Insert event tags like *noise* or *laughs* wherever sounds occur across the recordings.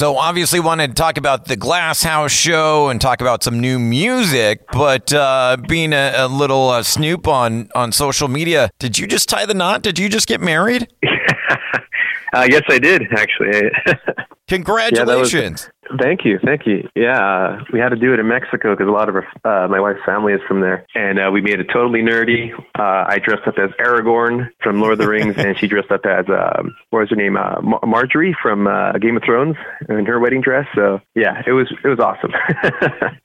So obviously wanted to talk about the Glass House show and talk about some new music, but uh, being a, a little uh, snoop on on social media, did you just tie the knot? Did you just get married? *laughs* uh, yes, I did actually. *laughs* Congratulations. Yeah, was, thank you. Thank you. Yeah, uh, we had to do it in Mexico because a lot of our, uh, my wife's family is from there. And uh, we made it totally nerdy. Uh, I dressed up as Aragorn from Lord of the Rings, and she dressed up as, um, what was her name? Uh, Mar- Margaery from uh, Game of Thrones in her wedding dress. So, yeah, it was, it was awesome.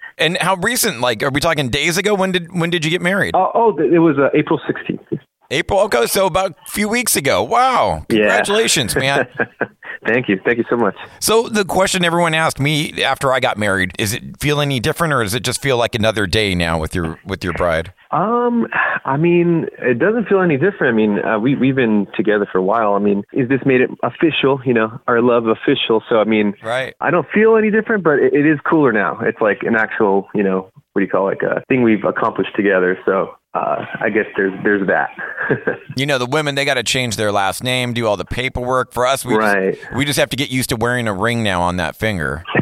*laughs* and how recent? Like, are we talking days ago? When did, when did you get married? oh, oh it was April 16th. April. Okay, so about a few weeks ago. Wow! Congratulations, yeah. man. *laughs* Thank you. Thank you so much. So the question everyone asked me after I got married is: it feel any different, or does it just feel like another day now with your with your bride? Um, I mean, it doesn't feel any different. I mean, uh, we we've been together for a while. I mean, is this made it official? You know, our love official. So I mean, right. I don't feel any different, but it, it is cooler now. It's like an actual, you know, what do you call it, like a thing we've accomplished together. So uh, I guess there's there's that. *laughs* you know, the women they got to change their last name, do all the paperwork. For us, we right. just, we just have to get used to wearing a ring now on that finger. *laughs*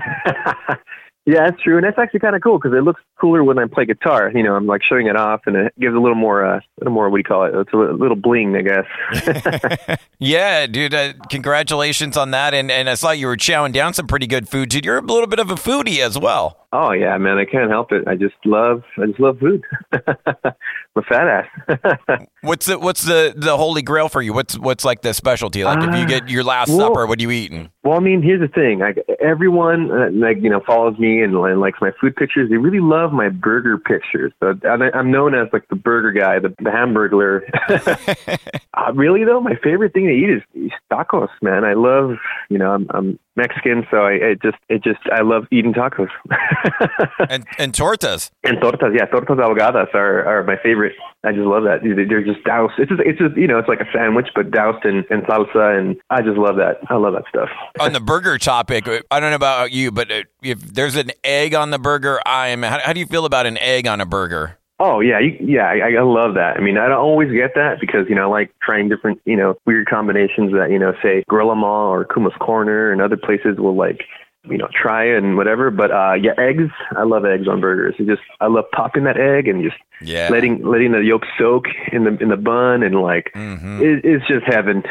Yeah, that's true, and that's actually kind of cool because it looks cooler when I play guitar. You know, I'm like showing it off, and it gives a little more, uh, a little more. What do you call it? It's a little bling, I guess. *laughs* yeah, dude. Uh, congratulations on that, and and I saw you were chowing down some pretty good food. Dude, you're a little bit of a foodie as well. Oh yeah, man, I can't help it. I just love, I just love food. *laughs* I'm a fat ass. *laughs* what's the what's the the holy grail for you? What's what's like the specialty? Like uh, if you get your last well, supper, what are you eating? Well, I mean, here's the thing. Like everyone, uh, like you know, follows me and, and likes my food pictures. They really love my burger pictures. So I'm known as like the burger guy, the, the hamburglar. *laughs* uh, really though, my favorite thing to eat is, is tacos, man. I love, you know, I'm, I'm Mexican, so I it just it just I love eating tacos. *laughs* and and tortas. And tortas, yeah, tortas ahogadas are, are my favorite. I just love that. They're just doused. It's just it's just you know it's like a sandwich but doused in, in salsa, and I just love that. I love that stuff. on the burger topic, I don't know about you, but if there's an egg on the burger, I am. How, how do you feel about an egg on a burger? Oh yeah, you, yeah, I, I love that. I mean, I don't always get that because you know I like trying different, you know, weird combinations that you know, say Gorilla Mall or Kuma's Corner and other places will like, you know, try and whatever. But uh yeah, eggs. I love eggs on burgers. It just I love popping that egg and just yeah. letting letting the yolk soak in the in the bun and like mm-hmm. it, it's just heaven.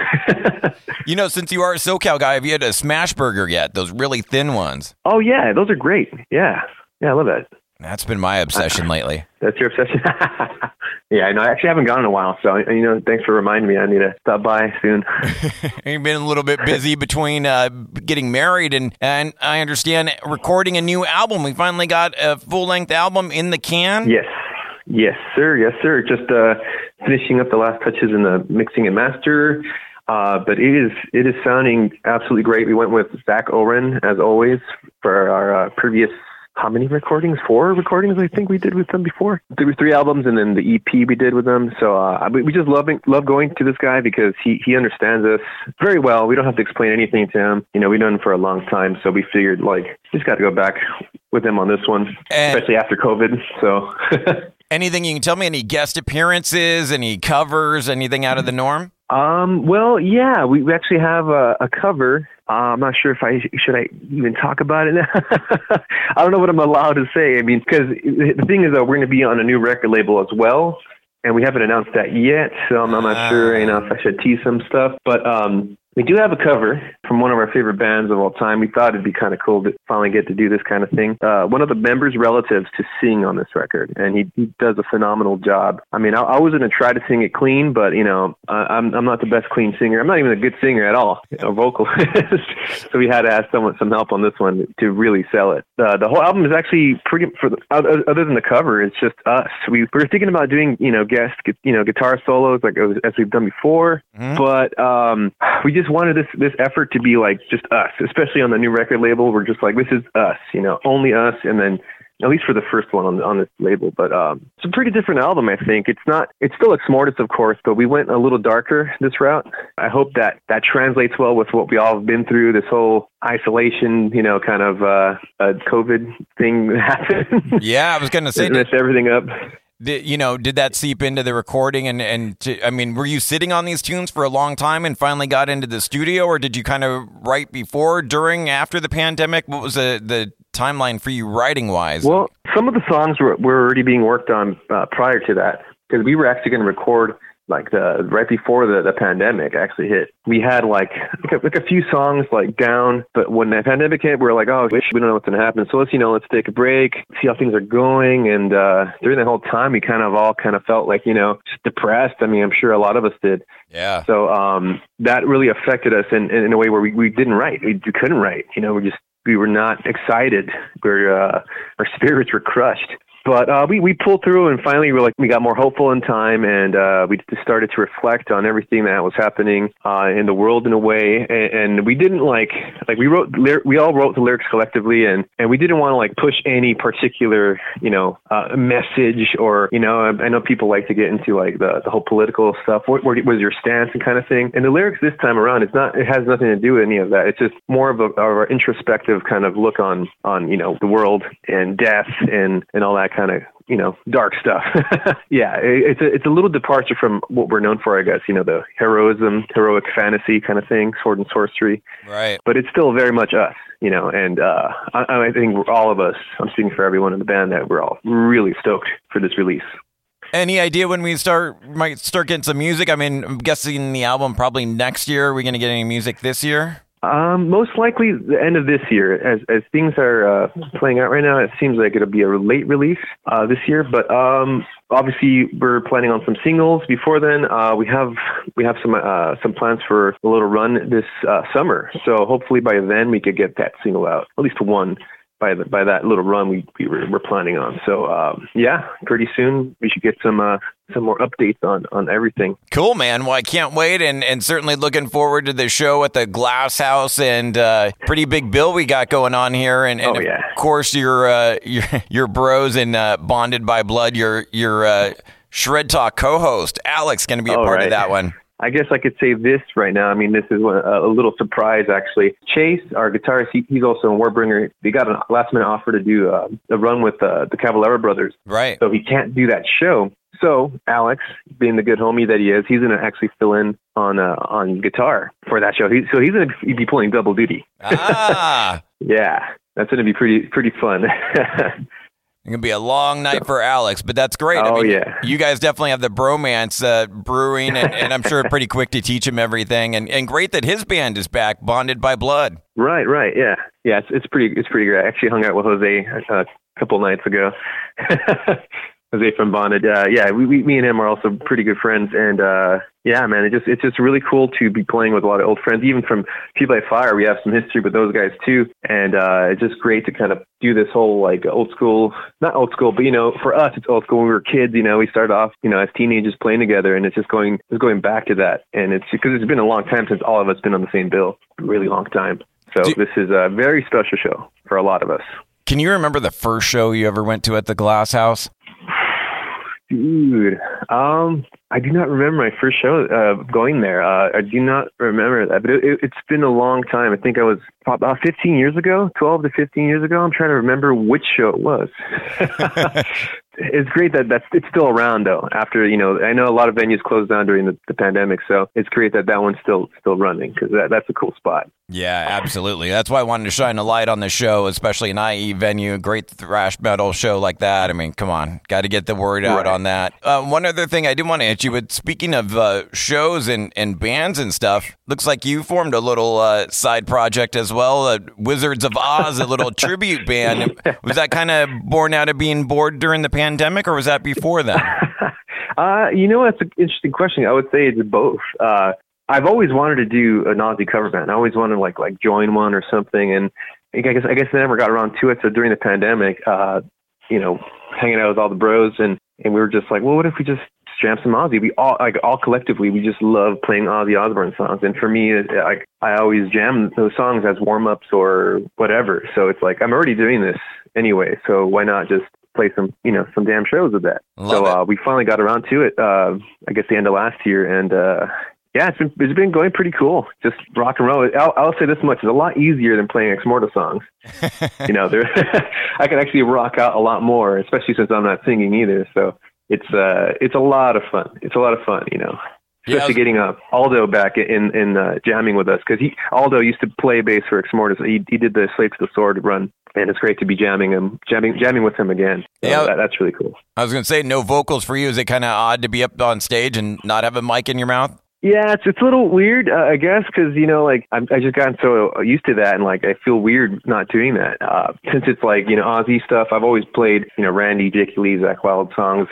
*laughs* you know, since you are a SoCal guy, have you had a smash burger yet? Those really thin ones. Oh yeah, those are great. Yeah, yeah, I love that. That's been my obsession lately. *laughs* That's your obsession. *laughs* yeah, I know. I actually haven't gone in a while, so you know, thanks for reminding me. I need to stop by soon. *laughs* You've been a little bit busy between uh, getting married and and I understand recording a new album. We finally got a full length album in the can. Yes. Yes, sir. Yes, sir. Just uh, finishing up the last touches in the mixing and master. Uh, but it is it is sounding absolutely great. We went with Zack Ohren as always for our uh, previous how many recordings? Four recordings, I think we did with them before. There were three albums, and then the EP we did with them. So uh, we just love love going to this guy because he he understands us very well. We don't have to explain anything to him. You know, we've known him for a long time, so we figured like just got to go back with him on this one, and especially after COVID. So. *laughs* anything you can tell me? Any guest appearances? Any covers? Anything out of the norm? Um, well, yeah, we we actually have a, a cover uh, I'm not sure if I should I even talk about it. *laughs* I don't know what I'm allowed to say. I mean, because the thing is that we're going to be on a new record label as well, and we haven't announced that yet. So I'm, I'm not sure, you know, if I should tease some stuff. But um, we do have a cover from one of our favorite bands of all time. We thought it'd be kind of cool to finally get to do this kind of thing. Uh, one of the members' relatives to sing on this record, and he, he does a phenomenal job. I mean, I, I was going to try to sing it clean, but you know, I, I'm I'm not the best clean singer. I'm not even a good singer at all, a vocalist. *laughs* so we had to ask someone some help on this one to really sell it. Uh, the whole album is actually pretty. For the, other than the cover, it's just us. We, we were thinking about doing you know guest you know guitar solos like as we've done before, mm-hmm. but um, we just just wanted this this effort to be like just us, especially on the new record label. We're just like this is us, you know, only us, and then at least for the first one on on this label. But um, it's a pretty different album, I think. It's not. It's still Exmortus, of course, but we went a little darker this route. I hope that that translates well with what we all have been through. This whole isolation, you know, kind of uh, a COVID thing happened. Yeah, I was going to say, messed everything up. Did, you know, did that seep into the recording? And and to, I mean, were you sitting on these tunes for a long time and finally got into the studio, or did you kind of write before, during, after the pandemic? What was the the timeline for you writing wise? Well, some of the songs were were already being worked on uh, prior to that because we were actually going to record like the right before the, the pandemic actually hit. We had like *laughs* like a few songs like down, but when the pandemic hit, we were like, oh, we don't know what's gonna happen. So let's you know let's take a break, see how things are going. And uh, during the whole time, we kind of all kind of felt like you know just depressed. I mean, I'm sure a lot of us did. Yeah. So um, that really affected us in, in a way where we, we didn't write. We, we couldn't write. You know, we just we were not excited. We're uh, our *laughs* spirits were crushed. But uh, we we pulled through, and finally we like we got more hopeful in time, and uh, we started to reflect on everything that was happening uh, in the world in a way. And, and we didn't like like we wrote we all wrote the lyrics collectively, and and we didn't want to like push any particular you know uh, message or you know I, I know people like to get into like the the whole political stuff. What, what was your stance and kind of thing? And the lyrics this time around, it's not it has nothing to do with any of that. It's just more of a an introspective kind of look on on you know the world and death and and all that kind of you know dark stuff. *laughs* yeah, it's a it's a little departure from what we're known for, I guess. You know, the heroism, heroic fantasy kind of thing, sword and sorcery. Right. But it's still very much us. You know, and uh, I, I think all of us, I'm speaking for everyone in the band, that we're all really stoked for this release. Any idea when we start might start getting some music? I mean, I'm guessing the album probably next year. Are we going to get any music this year? Um, most likely the end of this year. As as things are uh, playing out right now, it seems like it'll be a late release uh, this year. But um, obviously, we're planning on some singles before then. Uh, we have we have some uh, some plans for a little run this uh, summer. So hopefully by then we could get that single out, at least one by the, by that little run we, we were, we're planning on. So um, yeah, pretty soon we should get some uh, some more updates on on everything. Cool, man. Well, I can't wait, and and certainly looking forward to the show at the Glass House and uh, pretty big bill we got going on here, and, and oh, yeah. of course your uh, *laughs* your your bros and uh, bonded by blood, your your uh, Shred Talk co-host Alex going to be a part right. of that one. I guess I could say this right now. I mean, this is a, a little surprise, actually. Chase, our guitarist, he, he's also a Warbringer. They got a last minute offer to do uh, a run with uh, the Cavalera brothers. Right. So he can't do that show. So Alex, being the good homie that he is, he's going to actually fill in on uh, on guitar for that show. He, so he's going to be pulling double duty. Ah. *laughs* yeah, that's going to be pretty pretty fun. *laughs* It's gonna be a long night for Alex, but that's great. Oh I mean, yeah, you guys definitely have the bromance uh, brewing, and, and, I'm sure pretty quick to teach him everything. And, and great that his band is back, bonded by blood. Right, right, yeah, yeah. It's it's pretty it's pretty great. I actually hung out with Jose uh, a couple nights ago. *laughs* Jose from Bonded. Uh, yeah, we, we, me and him are also pretty good friends, and uh, yeah, man, it just it's just really cool to be playing with a lot of old friends, even from Fueled by Fire. We have some history with those guys too, and uh, it's just great to kind of do this whole like old school, not old school, but you know, for us it's old school. When we were kids, you know, we started off, you know, as teenagers playing together, and it's just going it's going back to that, and it's because it's been a long time since all of us been on the same bill, really long time. So Do- this is a very special show for a lot of us. Can you remember the first show you ever went to at the Glass House? Dude, um, I do not remember my first show uh, going there. Uh, I do not remember that, but it, it, it's been a long time. I think I was about 15 years ago, 12 to 15 years ago. I'm trying to remember which show it was. *laughs* *laughs* it's great that that's it's still around though. After you know, I know a lot of venues closed down during the, the pandemic, so it's great that that one's still still running because that, that's a cool spot. Yeah, absolutely. That's why I wanted to shine a light on the show, especially an IE venue, a great thrash metal show like that. I mean, come on, got to get the word out Right. on that. Uh, one other thing I did want to hit you with, speaking of uh, shows and, and bands and stuff, looks like you formed a little uh, side project as well, uh, Wizards of Oz, a little *laughs* tribute band. *laughs* Was that kind of born out of being bored during the pandemic, or was that before then? *laughs* Uh, you know, that's an interesting question. I would say it's both. Uh, I've always wanted to do an Ozzy cover band. I always wanted to like like join one or something, and I guess I guess I never got around to it. So during the pandemic, uh, you know, hanging out with all the bros, and and we were just like, well, what if we just jam some Ozzy? We all like all collectively, we just love playing Ozzy Osbourne songs, and for me, I I always jam those songs as warm ups or whatever. So it's like I'm already doing this anyway, so why not just play some you know some damn shows with that? Love so uh, we finally got around to it. Uh, I guess the end of last year, and uh, yeah, it's been it's been going pretty cool. Just rock and roll. I'll, I'll say this much: it's a lot easier than playing Exmortus songs. *laughs* you know, there *laughs* I can actually rock out a lot more, especially since I'm not singing either. So it's uh it's a lot of fun. It's a lot of fun, you know. Yeah, Especially was- getting uh, Aldo back in in uh, jamming with us because he Aldo used to play bass for Exmortus. He he did the Slave to the Sword run, and it's great to be jamming him jamming jamming with him again. So Yeah. that, that's really cool. I was going to say, no vocals for you. Is it kind of odd to be up on stage and not have a mic in your mouth? Yeah, it's it's a little weird, uh, I guess, because you know, like I'm, I just gotten so used to that, and like I feel weird not doing that. Uh, since it's like you know Ozzy stuff, I've always played you know Randy, Jakey Lee, Zakk Wylde songs.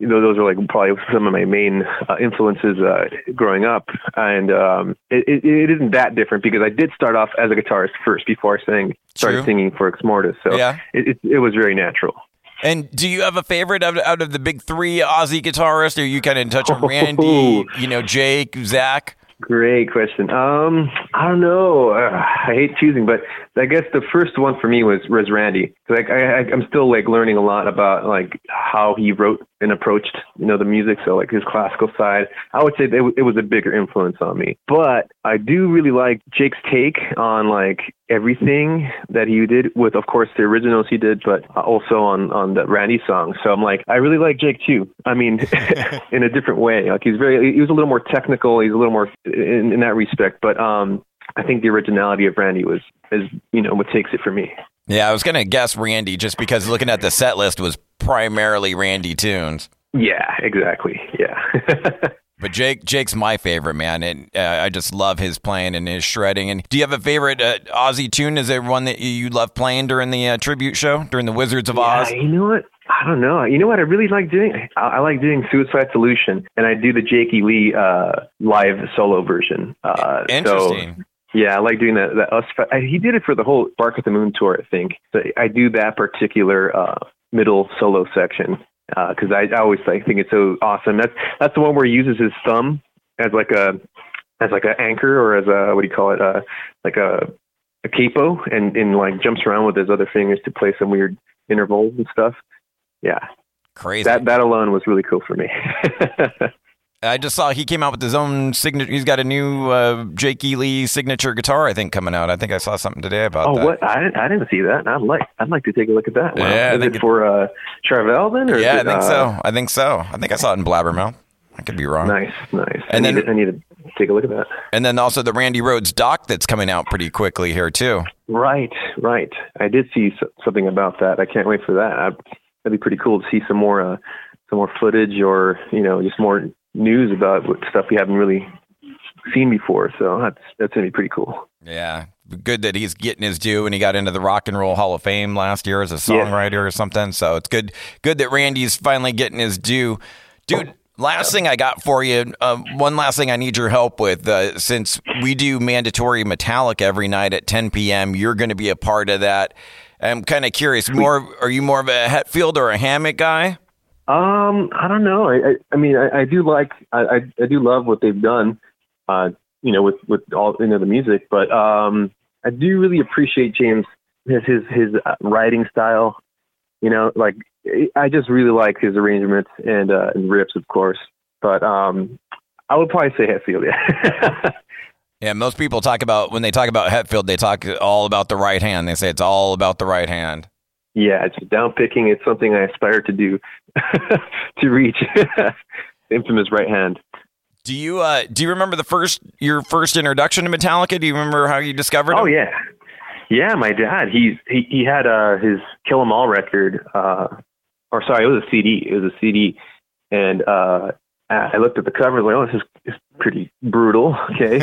You know, those are like probably some of my main uh, influences uh, growing up, and um, it, it, it isn't that different because I did start off as a guitarist first before I sang started True. singing for Exmortus, so Yeah. it, it it was very natural. And do you have a favorite out of, out of the big three Ozzy guitarists? Are you kind of in touch with Randy, you know, Jake, Zakk? Great question. Um, I don't know. Uh, I hate choosing, but I guess the first one for me was was Randy. Like I, I, I'm still like learning a lot about like how he wrote and approached you know the music. So like his classical side, I would say that it, w- it was a bigger influence on me. But I do really like Jake's take on like everything that he did with, of course, the originals he did, but also on on the Randy song. So I'm like, I really like Jake too. I mean, *laughs* *laughs* in a different way. Like he's very, he was a little more technical. He's a little more in, in that respect. But um, I think the originality of Randy was is you know what takes it for me. Yeah, I was going to guess Randy just because looking at the set list was primarily Randy tunes. Yeah, exactly. Yeah. *laughs* But Jake, Jake's my favorite man, and uh, I just love his playing and his shredding. And do you have a favorite uh, Ozzy tune? Is there one that you- love playing during the uh, tribute show during the Wizards of Oz? You know what? I don't know. You know what I really like doing? I, I like doing Suicide Solution, and I do the Jakey Lee uh, live solo version. Uh, Interesting. So, yeah, I like doing that. that us, I, he did it for the whole Bark at the Moon tour, I think. So I do that particular uh, middle solo section because I, I always like, think it's so awesome. That's that's the one where he uses his thumb as like a as like an anchor or as a what do you call it? Uh, like a a capo and and like jumps around with his other fingers to play some weird intervals and stuff. Yeah, Crazy. that that alone was really cool for me. *laughs* I just saw he came out with his own signature. He's got a new uh, Jake E. Lee signature guitar, I think, coming out. I think I saw something today about that. oh, that. what? I didn't, I didn't see that. I'd like I'd like to take a look at that. Wow. Yeah, I think it it- for uh, Charvel then? Or is Yeah, I think uh, so. I think so. I think I saw it in Blabbermouth. I could be wrong. Nice, nice. And I then- need to, I need to take a look at that. And then also the Randy Rhoads doc that's coming out pretty quickly here too. Right, right. I did see something about that. I can't wait for that. That'd be pretty cool to see some more, uh, some more footage, or you know, just more news about stuff we haven't really seen before. So that's that's gonna be pretty cool. Yeah, good that he's getting his due, and he got into the Rock and Roll Hall of Fame last year as a songwriter or something. So it's good, good that Randy's finally getting his due, dude. Last thing I got for you, uh, one last thing I need your help with. Uh, since we do mandatory Metallica every night at 10 p.m., you're going to be a part of that. I'm kind of curious. More, are you more of a Hetfield or a Hammett guy? Um, I don't know. I, I, I mean, I, I do like, I, I, do love what they've done, uh, you know, with, with all, you know, the music, but, um, I do really appreciate James, his, his, his uh, writing style, you know, like, I just really like his arrangements and, uh, and riffs, of course, but, um, I would probably say Hetfield, yeah. *laughs* Yeah, most people talk about when they talk about Hetfield, they talk all about the right hand. They say it's all about the right hand. Yeah, it's down picking. It's something I aspire to do, *laughs* to reach *laughs* infamous right hand. Do you uh, do you remember the first your first introduction to Metallica? Do you remember how you discovered Oh them? yeah, yeah. My dad, he's he he had uh his Kill 'Em All record, uh, or sorry, it was a CD. It was a CD, and uh, I looked at the cover, like, oh, this is, pretty brutal. *laughs* Okay,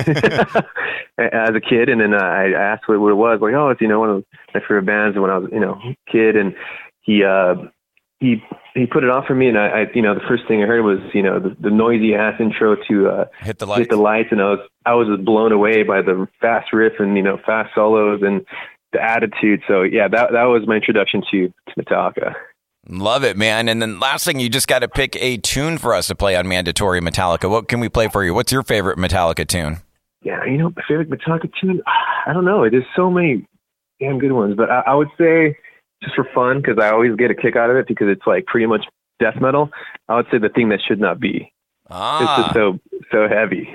as a kid, and then I I asked what, what it was. Like, oh, it's you know one of my favorite bands when I was you know kid, and he uh he he put it on for me, and I, I you know the first thing I heard was you know the, the noisy ass intro to uh Hit the lights. hit the lights and I was I was blown away by the fast riff and you know fast solos and the attitude. So yeah, that that was my introduction to to Metallica. Love it, man. And then last thing, you just got to pick a tune for us to play on mandatory Metallica. What can we play for you? What's your favorite Metallica tune? Yeah, you know my favorite Metallica tune. *sighs* I don't know. There's so many damn good ones, but I, I would say just for fun because I always get a kick out of it because it's like pretty much death metal. I would say the thing that should not be. It's Ah, just so so heavy. *laughs*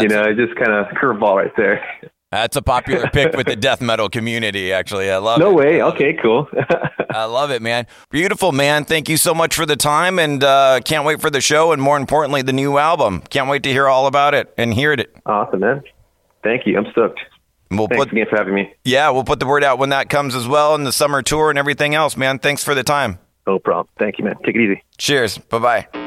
you know, it just kind of curveball right there. That's a popular pick with the death metal community, actually. I love no it. No way. Okay, cool. *laughs* I love it, man. Beautiful, man. Thank you so much for the time and uh, can't wait for the show and more importantly, the new album. Can't wait to hear all about it and hear it. Awesome, man. Thank you. I'm stoked. We'll Thanks put, again for having me. Yeah, we'll put the word out when that comes as well and the summer tour and everything else, man. Thanks for the time. No problem. Thank you, man. Take it easy. Cheers. Bye bye.